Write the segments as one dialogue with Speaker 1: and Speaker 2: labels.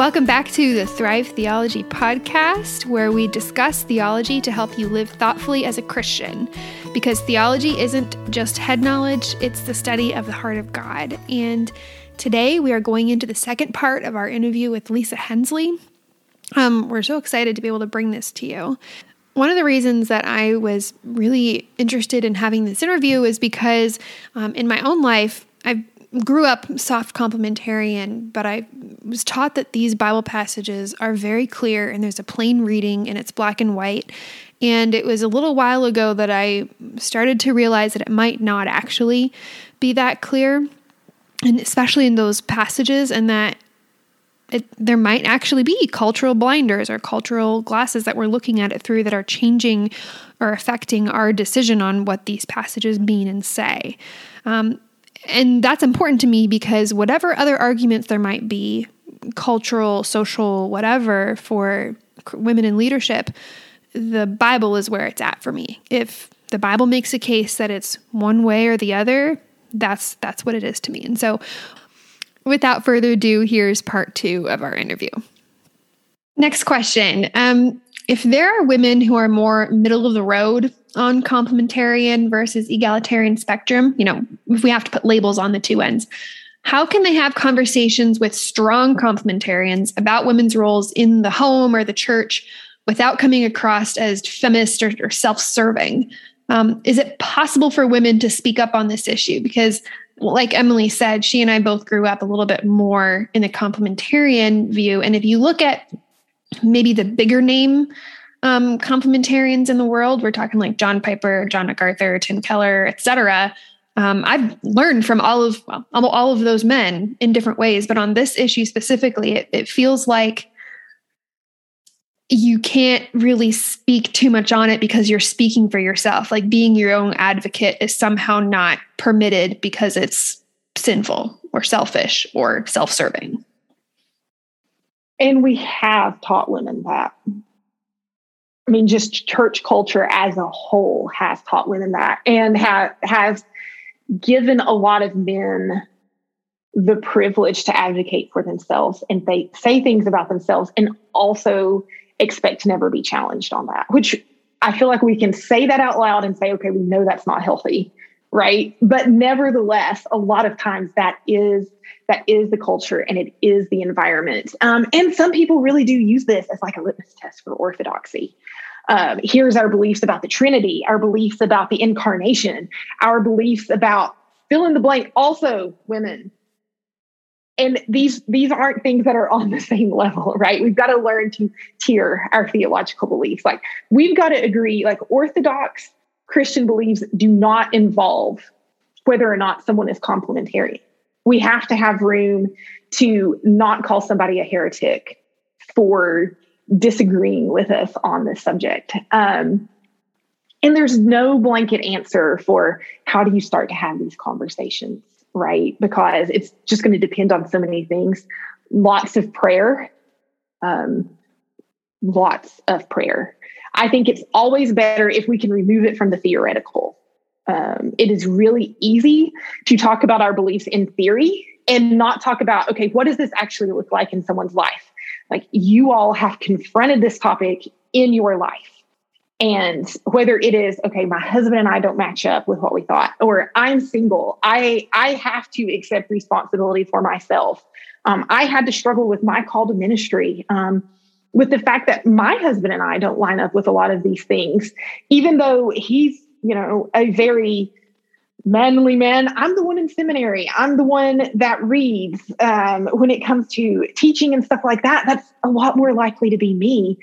Speaker 1: Welcome back to the Thrive Theology podcast, where we discuss theology to help you live thoughtfully as a Christian. Because theology isn't just head knowledge, it's the study of the heart of God. And today we are going into the second part of our interview with Lisa Hensley. Um, we're so excited to be able to bring this to you. One of the reasons that I was really interested in having this interview is because um, in my own life, I've grew up soft complementarian, but I was taught that these Bible passages are very clear and there's a plain reading and it's black and white. And it was a little while ago that I started to realize that it might not actually be that clear, and especially in those passages, and that it, there might actually be cultural blinders or cultural glasses that we're looking at it through that are changing or affecting our decision on what these passages mean and say. Um, and that's important to me because whatever other arguments there might be, cultural, social, whatever, for women in leadership, the Bible is where it's at for me. If the Bible makes a case that it's one way or the other, that's that's what it is to me. And so without further ado, here's part two of our interview. Next question. Um, if there are women who are more middle of the road on complementarian versus egalitarian spectrum, you know, if we have to put labels on the two ends, how can they have conversations with strong complementarians about women's roles in the home or the church without coming across as feminist or, or self serving? Um, is it possible for women to speak up on this issue? Because, like Emily said, she and I both grew up a little bit more in the complementarian view. And if you look at maybe the bigger name um, complementarians in the world. We're talking like John Piper, John MacArthur, Tim Keller, etc. Um, I've learned from all of well, all of those men in different ways, but on this issue specifically, it, it feels like you can't really speak too much on it because you're speaking for yourself. Like being your own advocate is somehow not permitted because it's sinful or selfish or self serving.
Speaker 2: And we have taught women that. I mean, just church culture as a whole has taught women that and ha- has given a lot of men the privilege to advocate for themselves and they say things about themselves and also expect to never be challenged on that, which I feel like we can say that out loud and say, okay, we know that's not healthy, right? But nevertheless, a lot of times that is that is the culture and it is the environment. Um, and some people really do use this as like a litmus test for orthodoxy. Um, here's our beliefs about the Trinity, our beliefs about the incarnation, our beliefs about fill in the blank, also women. And these these aren't things that are on the same level, right? We've got to learn to tier our theological beliefs. Like we've got to agree, like orthodox Christian beliefs do not involve whether or not someone is complementarian we have to have room to not call somebody a heretic for disagreeing with us on this subject. Um, and there's no blanket answer for how do you start to have these conversations, right? Because it's just going to depend on so many things. Lots of prayer, um, lots of prayer. I think it's always better if we can remove it from the theoretical um, it is really easy to talk about our beliefs in theory and not talk about, okay, what does this actually look like in someone's life? Like you all have confronted this topic in your life. And whether it is, okay, my husband and I don't match up with what we thought, or I'm single, I, I have to accept responsibility for myself. Um, I had to struggle with my call to ministry. Um, with the fact that my husband and I don't line up with a lot of these things, even though he's you know, a very manly man. I'm the one in seminary. I'm the one that reads. Um, when it comes to teaching and stuff like that, that's a lot more likely to be me.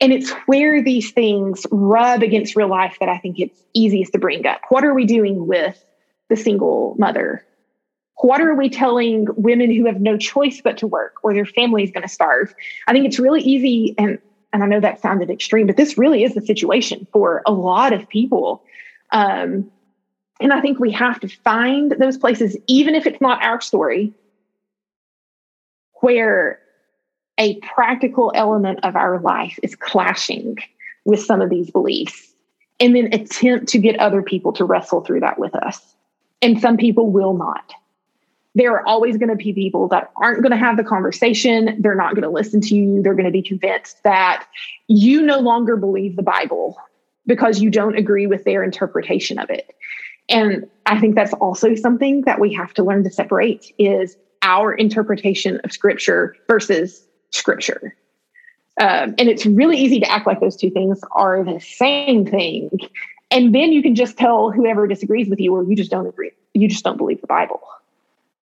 Speaker 2: And it's where these things rub against real life that I think it's easiest to bring up. What are we doing with the single mother? What are we telling women who have no choice but to work or their family is going to starve? I think it's really easy and and I know that sounded extreme, but this really is the situation for a lot of people um, and I think we have to find those places, even if it's not our story, where a practical element of our life is clashing with some of these beliefs, and then attempt to get other people to wrestle through that with us. And some people will not. There are always going to be people that aren't going to have the conversation. They're not going to listen to you. They're going to be convinced that you no longer believe the Bible because you don't agree with their interpretation of it. And I think that's also something that we have to learn to separate is our interpretation of scripture versus scripture. Um, and it's really easy to act like those two things are the same thing. And then you can just tell whoever disagrees with you, or you just don't agree, you just don't believe the Bible.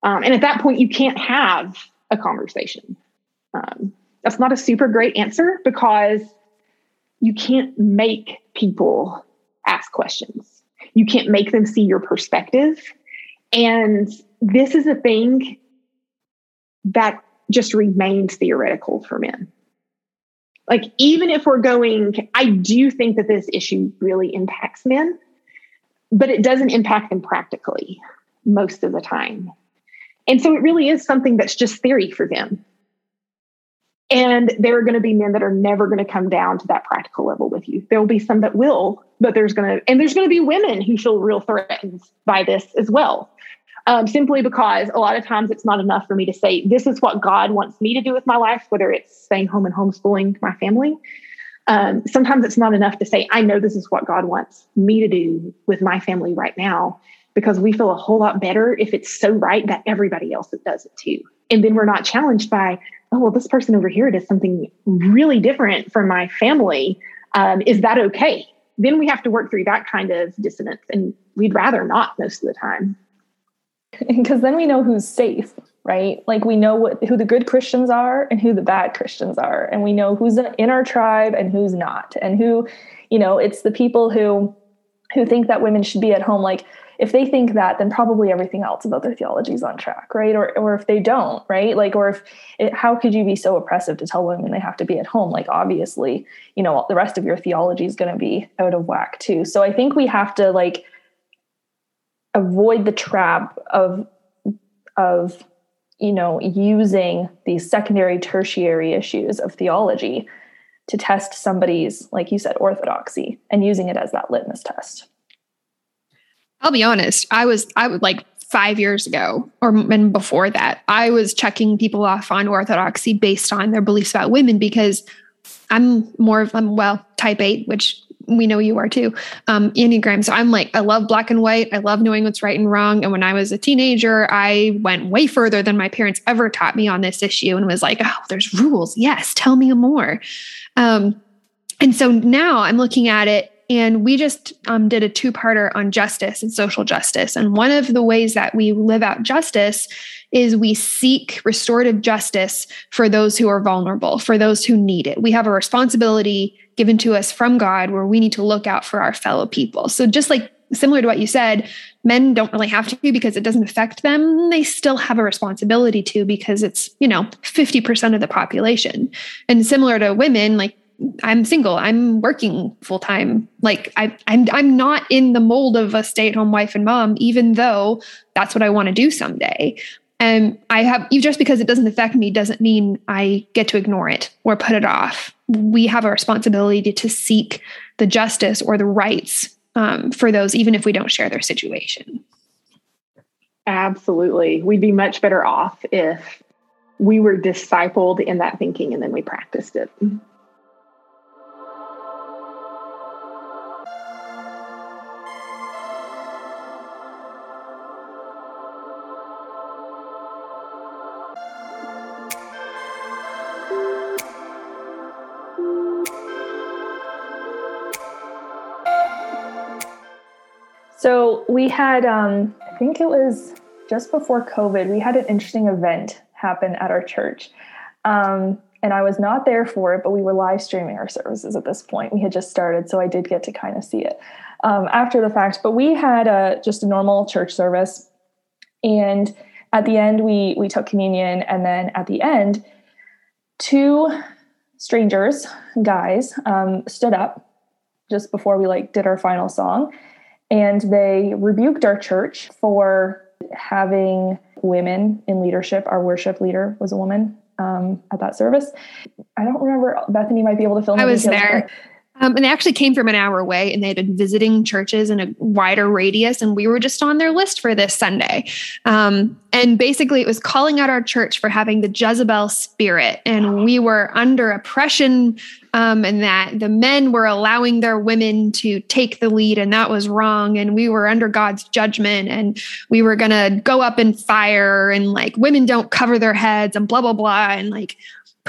Speaker 2: Um, and at that point, you can't have a conversation. Um, that's not a super great answer because you can't make people ask questions. You can't make them see your perspective. And this is a thing that just remains theoretical for men. Like, even if we're going, I do think that this issue really impacts men, but it doesn't impact them practically most of the time. And so it really is something that's just theory for them. And there are going to be men that are never going to come down to that practical level with you. There will be some that will, but there's going to, and there's going to be women who feel real threatened by this as well. Um, simply because a lot of times it's not enough for me to say, this is what God wants me to do with my life, whether it's staying home and homeschooling my family. Um, sometimes it's not enough to say, I know this is what God wants me to do with my family right now because we feel a whole lot better if it's so right that everybody else does it too. And then we're not challenged by, oh, well, this person over here does something really different from my family. Um, is that okay? Then we have to work through that kind of dissonance. And we'd rather not most of the time.
Speaker 3: Because then we know who's safe, right? Like we know what who the good Christians are and who the bad Christians are. And we know who's in our tribe and who's not. And who, you know, it's the people who who think that women should be at home like if they think that then probably everything else about their theology is on track right? Or or if they don't right? Like or if it, how could you be so oppressive to tell women they have to be at home? Like obviously you know the rest of your theology is going to be out of whack too. So i think we have to like avoid the trap of of you know using these secondary tertiary issues of theology to test somebody's like you said orthodoxy and using it as that litmus test
Speaker 1: I'll be honest. I was, I would like five years ago or and before that, I was checking people off on orthodoxy based on their beliefs about women because I'm more of, I'm well, type eight, which we know you are too, um, Enneagram. So I'm like, I love black and white. I love knowing what's right and wrong. And when I was a teenager, I went way further than my parents ever taught me on this issue and was like, oh, there's rules. Yes, tell me more. Um, and so now I'm looking at it and we just um, did a two parter on justice and social justice. And one of the ways that we live out justice is we seek restorative justice for those who are vulnerable, for those who need it. We have a responsibility given to us from God where we need to look out for our fellow people. So, just like similar to what you said, men don't really have to because it doesn't affect them. They still have a responsibility to because it's, you know, 50% of the population. And similar to women, like I'm single. I'm working full time. Like I, I'm, I'm not in the mold of a stay at home wife and mom, even though that's what I want to do someday. And I have, just because it doesn't affect me doesn't mean I get to ignore it or put it off. We have a responsibility to seek the justice or the rights um, for those, even if we don't share their situation.
Speaker 2: Absolutely. We'd be much better off if we were discipled in that thinking and then we practiced it.
Speaker 3: So we had, um, I think it was just before COVID, we had an interesting event happen at our church. Um, and I was not there for it, but we were live streaming our services at this point. We had just started, so I did get to kind of see it um, after the fact. But we had a, just a normal church service, and at the end we we took communion, and then at the end, two strangers, guys, um, stood up just before we like did our final song, and they rebuked our church for having women in leadership. Our worship leader was a woman um, at that service. I don't remember. Bethany might be able to fill in.
Speaker 1: I was there. Um, and they actually came from an hour away and they had been visiting churches in a wider radius. And we were just on their list for this Sunday. Um, and basically, it was calling out our church for having the Jezebel spirit. And we were under oppression, um, and that the men were allowing their women to take the lead, and that was wrong. And we were under God's judgment, and we were going to go up in fire, and like women don't cover their heads, and blah, blah, blah. And like,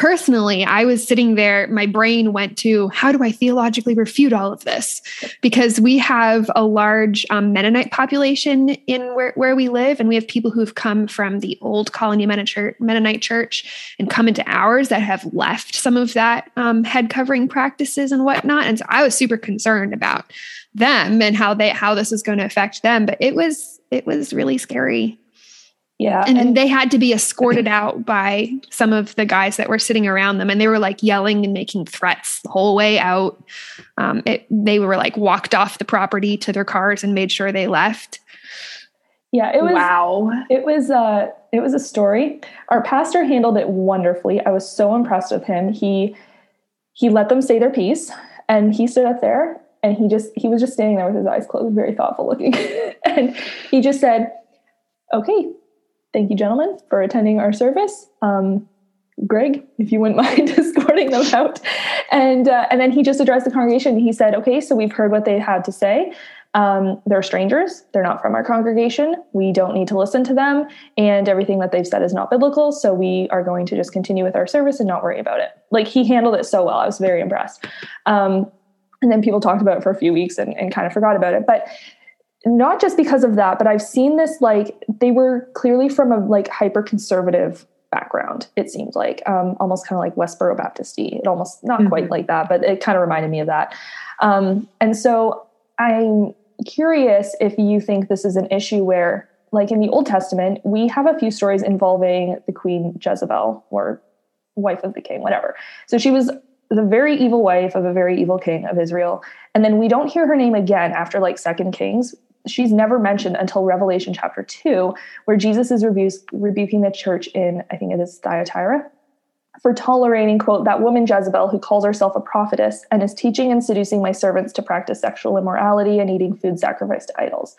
Speaker 1: personally, I was sitting there, my brain went to how do I theologically refute all of this? Because we have a large um, Mennonite population in where, where we live, and we have people who've come from the old colony Mennonite church and come into ours that have left some of that um, head covering practices and whatnot. And so I was super concerned about them and how they how this is going to affect them. But it was it was really scary
Speaker 3: yeah.
Speaker 1: And, and, they had to be escorted out by some of the guys that were sitting around them. And they were like yelling and making threats the whole way out. Um, it, they were like walked off the property to their cars and made sure they left.
Speaker 3: Yeah, it was
Speaker 2: wow.
Speaker 3: It was uh it was a story. Our pastor handled it wonderfully. I was so impressed with him. He he let them say their piece and he stood up there and he just he was just standing there with his eyes closed, very thoughtful looking. and he just said, "Okay, thank you, gentlemen, for attending our service. Um, Greg, if you wouldn't mind escorting them out. And, uh, and then he just addressed the congregation. He said, okay, so we've heard what they had to say. Um, they're strangers. They're not from our congregation. We don't need to listen to them. And everything that they've said is not biblical. So we are going to just continue with our service and not worry about it. Like he handled it so well. I was very impressed. Um, and then people talked about it for a few weeks and, and kind of forgot about it. But not just because of that, but I've seen this like they were clearly from a like hyper conservative background. It seemed like um, almost kind of like Westboro Baptisty. It almost not mm-hmm. quite like that, but it kind of reminded me of that. Um, and so I'm curious if you think this is an issue where, like in the Old Testament, we have a few stories involving the Queen Jezebel or wife of the king, whatever. So she was the very evil wife of a very evil king of Israel. And then we don't hear her name again after like Second Kings she's never mentioned until Revelation chapter 2, where Jesus is rebu- rebuking the church in, I think it is Thyatira, for tolerating, quote, that woman Jezebel who calls herself a prophetess and is teaching and seducing my servants to practice sexual immorality and eating food sacrificed to idols.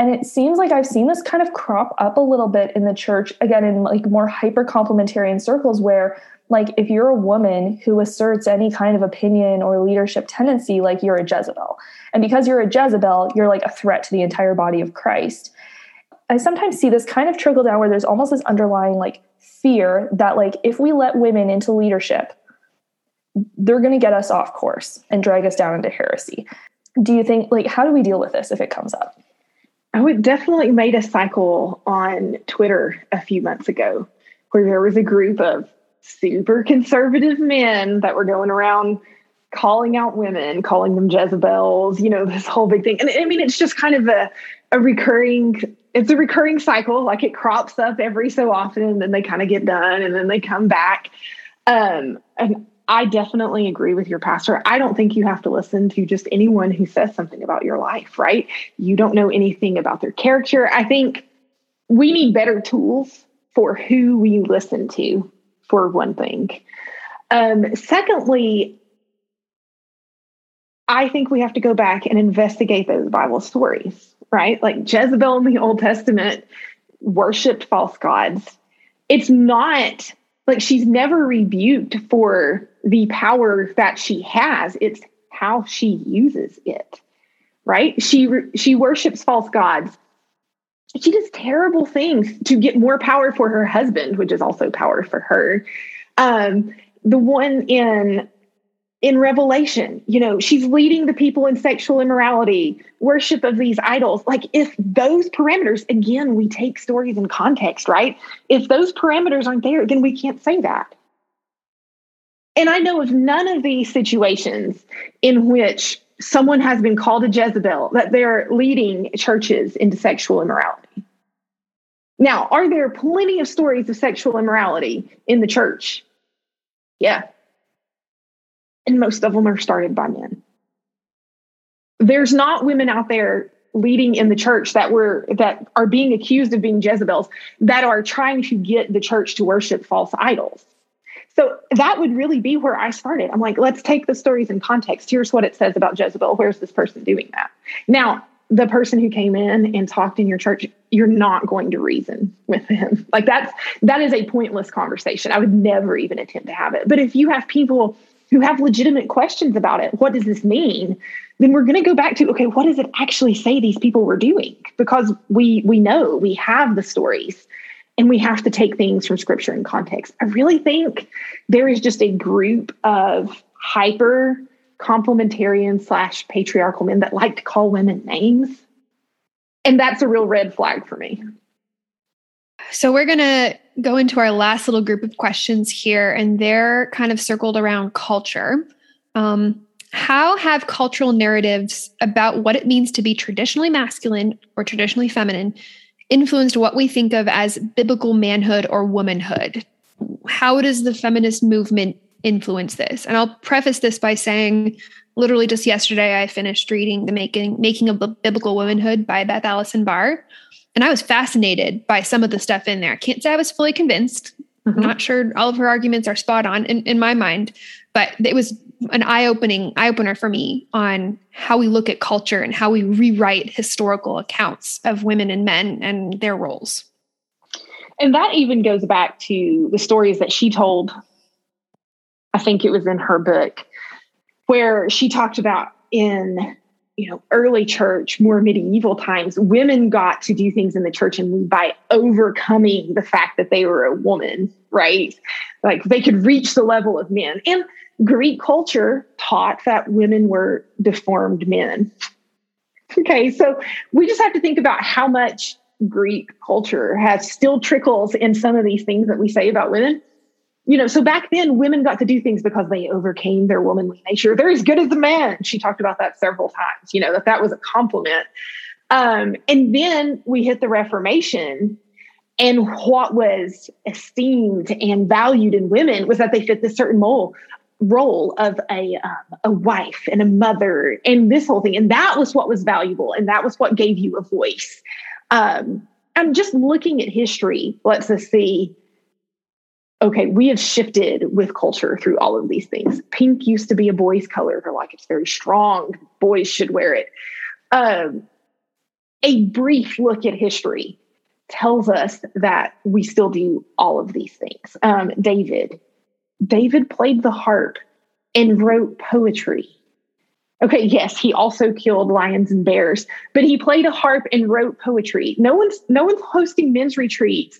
Speaker 3: And it seems like I've seen this kind of crop up a little bit in the church, again, in like more hyper complementarian circles where like if you're a woman who asserts any kind of opinion or leadership tendency like you're a jezebel. And because you're a jezebel you're like a threat to the entire body of christ. I sometimes see this kind of trickle down where there's almost this underlying like fear that like if we let women into leadership they're going to get us off course and drag us down into heresy. Do you think like how do we deal with this if it comes up
Speaker 2: oh it definitely made a cycle on twitter a few months ago where there was a group of super conservative men that were going around calling out women, calling them Jezebels, you know, this whole big thing. And I mean, it's just kind of a, a recurring, it's a recurring cycle. Like it crops up every so often and then they kind of get done and then they come back. Um, and I definitely agree with your pastor. I don't think you have to listen to just anyone who says something about your life, right? You don't know anything about their character. I think we need better tools for who we listen to for one thing. Um, secondly, I think we have to go back and investigate those Bible stories, right? Like Jezebel in the Old Testament worshiped false gods. It's not like she's never rebuked for the power that she has, it's how she uses it, right? She she worships false gods. She does terrible things to get more power for her husband, which is also power for her. Um, the one in in Revelation, you know, she's leading the people in sexual immorality, worship of these idols. Like, if those parameters, again, we take stories in context, right? If those parameters aren't there, then we can't say that. And I know of none of these situations in which someone has been called a Jezebel, that they're leading churches into sexual immorality. Now, are there plenty of stories of sexual immorality in the church? Yeah, and most of them are started by men. There's not women out there leading in the church that were that are being accused of being Jezebels that are trying to get the church to worship false idols. So that would really be where I started. I'm like, let's take the stories in context. Here's what it says about Jezebel. Where's this person doing that? Now, the person who came in and talked in your church, you're not going to reason with him. Like that's that is a pointless conversation. I would never even attempt to have it. But if you have people who have legitimate questions about it, what does this mean? Then we're going to go back to okay, what does it actually say these people were doing? Because we we know we have the stories and we have to take things from scripture in context. I really think there is just a group of hyper complementarian slash patriarchal men that like to call women names. And that's a real red flag for me.
Speaker 1: So we're going to go into our last little group of questions here, and they're kind of circled around culture. Um, how have cultural narratives about what it means to be traditionally masculine or traditionally feminine influenced what we think of as biblical manhood or womanhood. How does the feminist movement influence this? And I'll preface this by saying literally just yesterday I finished reading The Making Making of the Biblical Womanhood by Beth Allison Barr. And I was fascinated by some of the stuff in there. I Can't say I was fully convinced. Mm-hmm. Not sure all of her arguments are spot on in, in my mind, but it was an eye-opening eye opener for me on how we look at culture and how we rewrite historical accounts of women and men and their roles.
Speaker 2: And that even goes back to the stories that she told. I think it was in her book where she talked about in you know early church more medieval times women got to do things in the church and by overcoming the fact that they were a woman right like they could reach the level of men and Greek culture taught that women were deformed men. Okay, so we just have to think about how much Greek culture has still trickles in some of these things that we say about women. You know, so back then women got to do things because they overcame their womanly nature. They're as good as the man. She talked about that several times, you know, that that was a compliment. Um, and then we hit the Reformation, and what was esteemed and valued in women was that they fit this certain mold role of a um, a wife and a mother and this whole thing. And that was what was valuable and that was what gave you a voice. Um, i'm just looking at history lets us see. Okay we have shifted with culture through all of these things. Pink used to be a boy's color. They're like it's very strong. Boys should wear it. Um, a brief look at history tells us that we still do all of these things. Um, david David played the harp and wrote poetry. Okay, yes, he also killed lions and bears, but he played a harp and wrote poetry. No one's no one's hosting men's retreats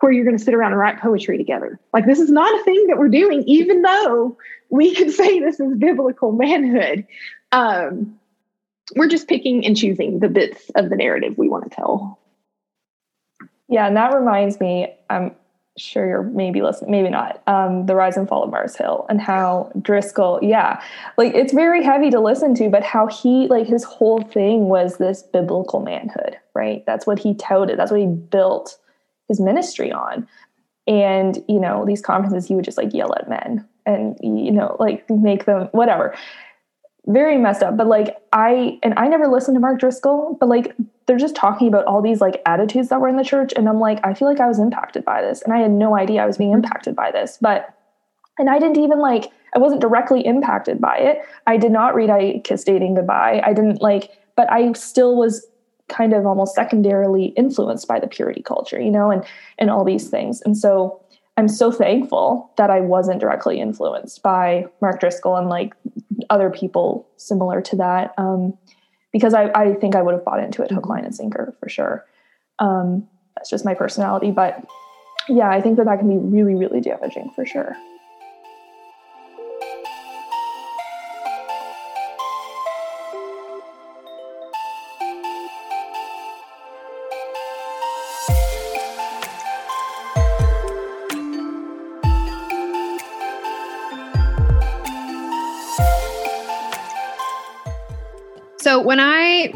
Speaker 2: where you're going to sit around and write poetry together. Like this is not a thing that we're doing, even though we could say this is biblical manhood. Um, we're just picking and choosing the bits of the narrative we want to tell.
Speaker 3: Yeah, and that reminds me, um, sure you're maybe listening, maybe not. Um, the rise and fall of Mars Hill and how Driscoll, yeah, like it's very heavy to listen to, but how he like his whole thing was this biblical manhood, right? That's what he touted. That's what he built his ministry on. And you know, these conferences, he would just like yell at men and you know, like make them whatever very messed up. But like I and I never listened to Mark Driscoll, but like they're just talking about all these like attitudes that were in the church, and I'm like, I feel like I was impacted by this, and I had no idea I was being mm-hmm. impacted by this. But and I didn't even like I wasn't directly impacted by it. I did not read I Kissed Dating Goodbye. I didn't like, but I still was kind of almost secondarily influenced by the purity culture, you know, and and all these things. And so I'm so thankful that I wasn't directly influenced by Mark Driscoll and like other people similar to that. Um, because I, I think I would have bought into it hook, line, and sinker for sure. Um, that's just my personality. But yeah, I think that that can be really, really damaging for sure.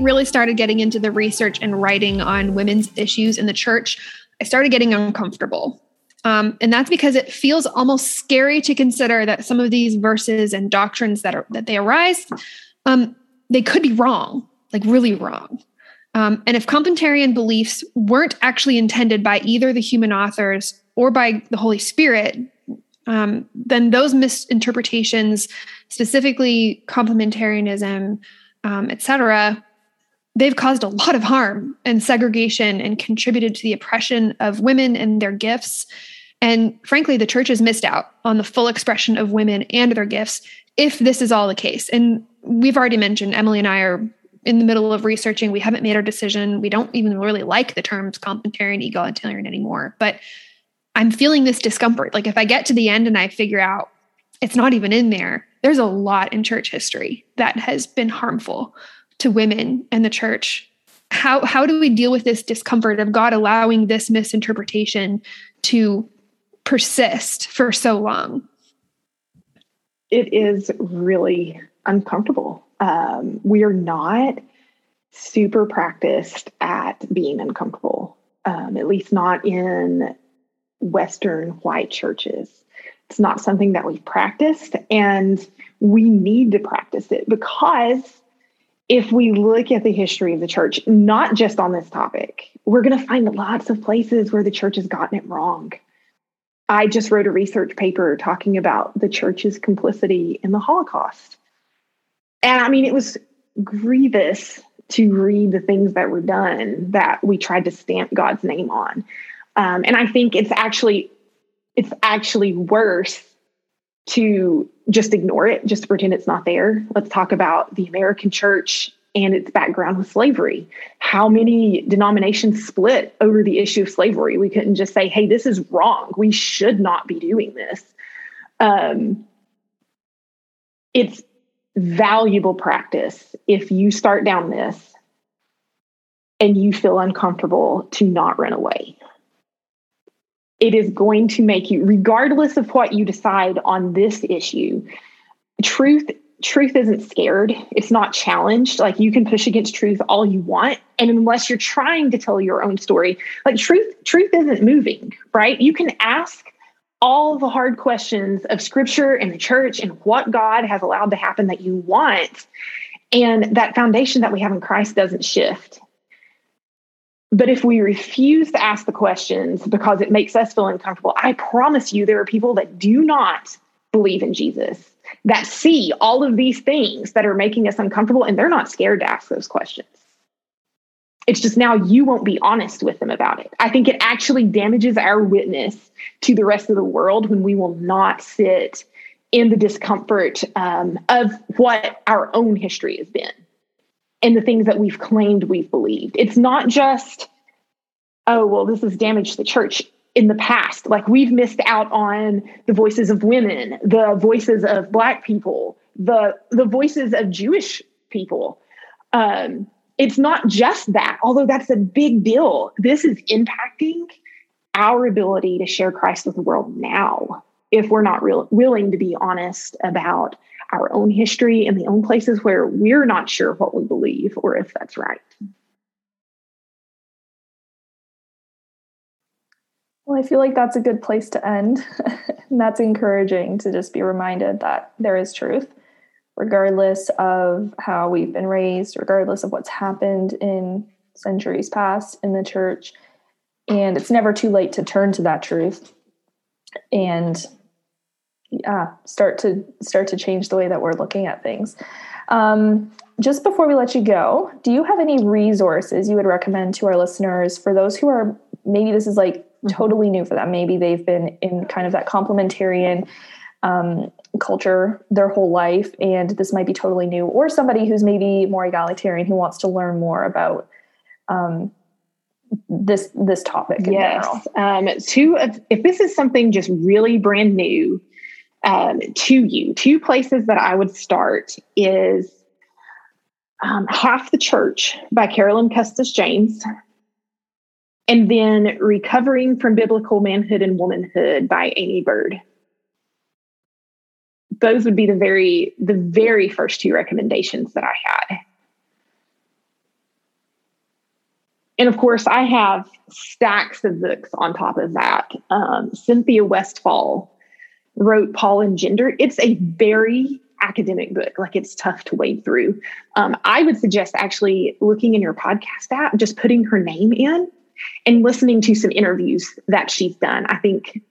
Speaker 1: Really started getting into the research and writing on women's issues in the church, I started getting uncomfortable. Um, and that's because it feels almost scary to consider that some of these verses and doctrines that are that they arise, um, they could be wrong, like really wrong. Um, and if complementarian beliefs weren't actually intended by either the human authors or by the Holy Spirit, um, then those misinterpretations, specifically complementarianism, um, etc., they've caused a lot of harm and segregation and contributed to the oppression of women and their gifts. And frankly, the church has missed out on the full expression of women and their gifts if this is all the case. And we've already mentioned, Emily and I are in the middle of researching. We haven't made our decision. We don't even really like the terms complementarian, egalitarian anymore. But I'm feeling this discomfort. Like if I get to the end and I figure out it's not even in there, there's a lot in church history that has been harmful to women and the church how how do we deal with this discomfort of god allowing this misinterpretation to persist for so long?
Speaker 2: It is really uncomfortable. Um, we are not super practiced at being uncomfortable um, at least not in western white churches. It's not something that we've practiced and we need to practice it because if we look at the history of the church, not just on this topic, we're going to find lots of places where the church has gotten it wrong. I just wrote a research paper talking about the church's complicity in the Holocaust. And I mean, it was grievous to read the things that were done that we tried to stamp God's name on. Um, and I think it's actually it's actually worse to just ignore it, just pretend it's not there. Let's talk about the American church and its background with slavery. How many denominations split over the issue of slavery? We couldn't just say, hey, this is wrong. We should not be doing this. Um, it's valuable practice if you start down this and you feel uncomfortable to not run away it is going to make you regardless of what you decide on this issue truth truth isn't scared. It's not challenged. Like you can push against truth all you want. And unless you're trying to tell your own story like truth truth isn't moving right? You can ask all the hard questions of scripture and the church and what god has allowed to happen that you want. And that foundation that we have in christ doesn't shift but if we refuse to ask the questions because it makes us feel uncomfortable, I promise you there are people that do not believe in Jesus that see all of these things that are making us uncomfortable and they're not scared to ask those questions. It's just now you won't be honest with them about it. I think it actually damages our witness to the rest of the world when we will not sit in the discomfort um, of what our own history has been and the things that we've claimed we've believed. It's not just, oh, well, this has damaged the church in the past. Like we've missed out on the voices of women, the voices of Black people, the the voices of Jewish people. Um, it's not just that, although that's a big deal. This is impacting our ability to share Christ with the world now if we're not real, willing to be honest about our own history and the own places where we're not sure what we believe or if that's right.
Speaker 3: Well, I feel like that's a good place to end. and that's encouraging to just be reminded that there is truth, regardless of how we've been raised, regardless of what's happened in centuries past in the church. And it's never too late to turn to that truth and yeah, start to start to change the way that we're looking at things. Um, just before we let you go, do you have any resources you would recommend to our listeners for those who are maybe this is like mm-hmm. totally new for them? Maybe they've been in kind of that complementarian um, culture their whole life, and this might be totally new, or somebody who's maybe more egalitarian who wants to learn more about um, this this topic.
Speaker 2: yes. Um, two, if, if this is something just really brand new um, to you. Two places that I would start is um, Half the Church by Carolyn Custis James, and then Recovering from Biblical Manhood and Womanhood by Aimee Byrd. Those would be the very the very first two recommendations that I had. And of course, I have stacks of books on top of that. Um, Cynthia Westfall wrote Paul and Gender. It's a very academic book. Like it's tough to wade through. Um, I would suggest actually looking in your podcast app, just putting her name in and listening to some interviews that she's done. I think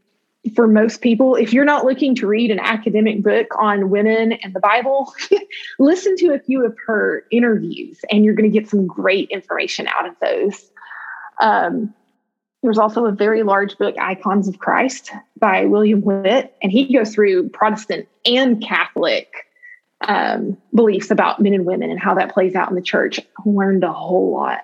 Speaker 2: for most people, if you're not looking to read an academic book on women and the Bible, listen to a few of her interviews and you're going to get some great information out of those. Um, there's also a very large book, Icons of Christ by William Witt, and he goes through Protestant and Catholic um, beliefs about men and women and how that plays out in the church. I learned a whole lot.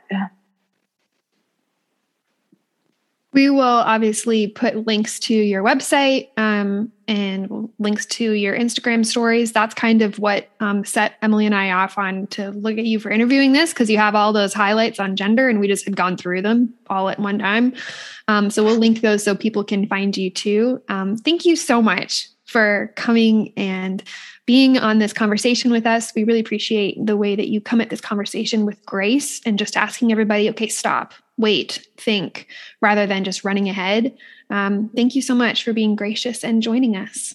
Speaker 1: We will obviously put links to your website um, and links to your Instagram stories. That's kind of what um, set Emily and I off on to look at you for interviewing this because you have all those highlights on gender, and we just had gone through them all at one time. Um, so we'll link those so people can find you too. Um, thank you so much for coming and being on this conversation with us. We really appreciate the way that you come at this conversation with grace and just asking everybody, okay, stop, wait, think, rather than just running ahead. Um, thank you so much for being gracious and joining us.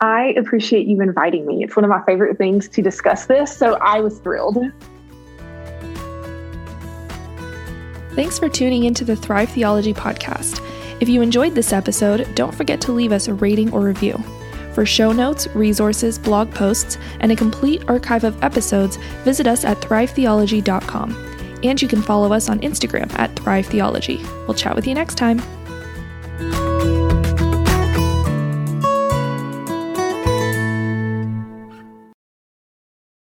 Speaker 2: I appreciate you inviting me. It's one of my favorite things to discuss this, so I was thrilled.
Speaker 3: Thanks for tuning into the Thrive Theology podcast. If you enjoyed this episode, don't forget to leave us a rating or review. For show notes, resources, blog posts, and a complete archive of episodes, visit us at thrivetheology.com. And you can follow us on Instagram at Thrive Theology. We'll chat with you next time.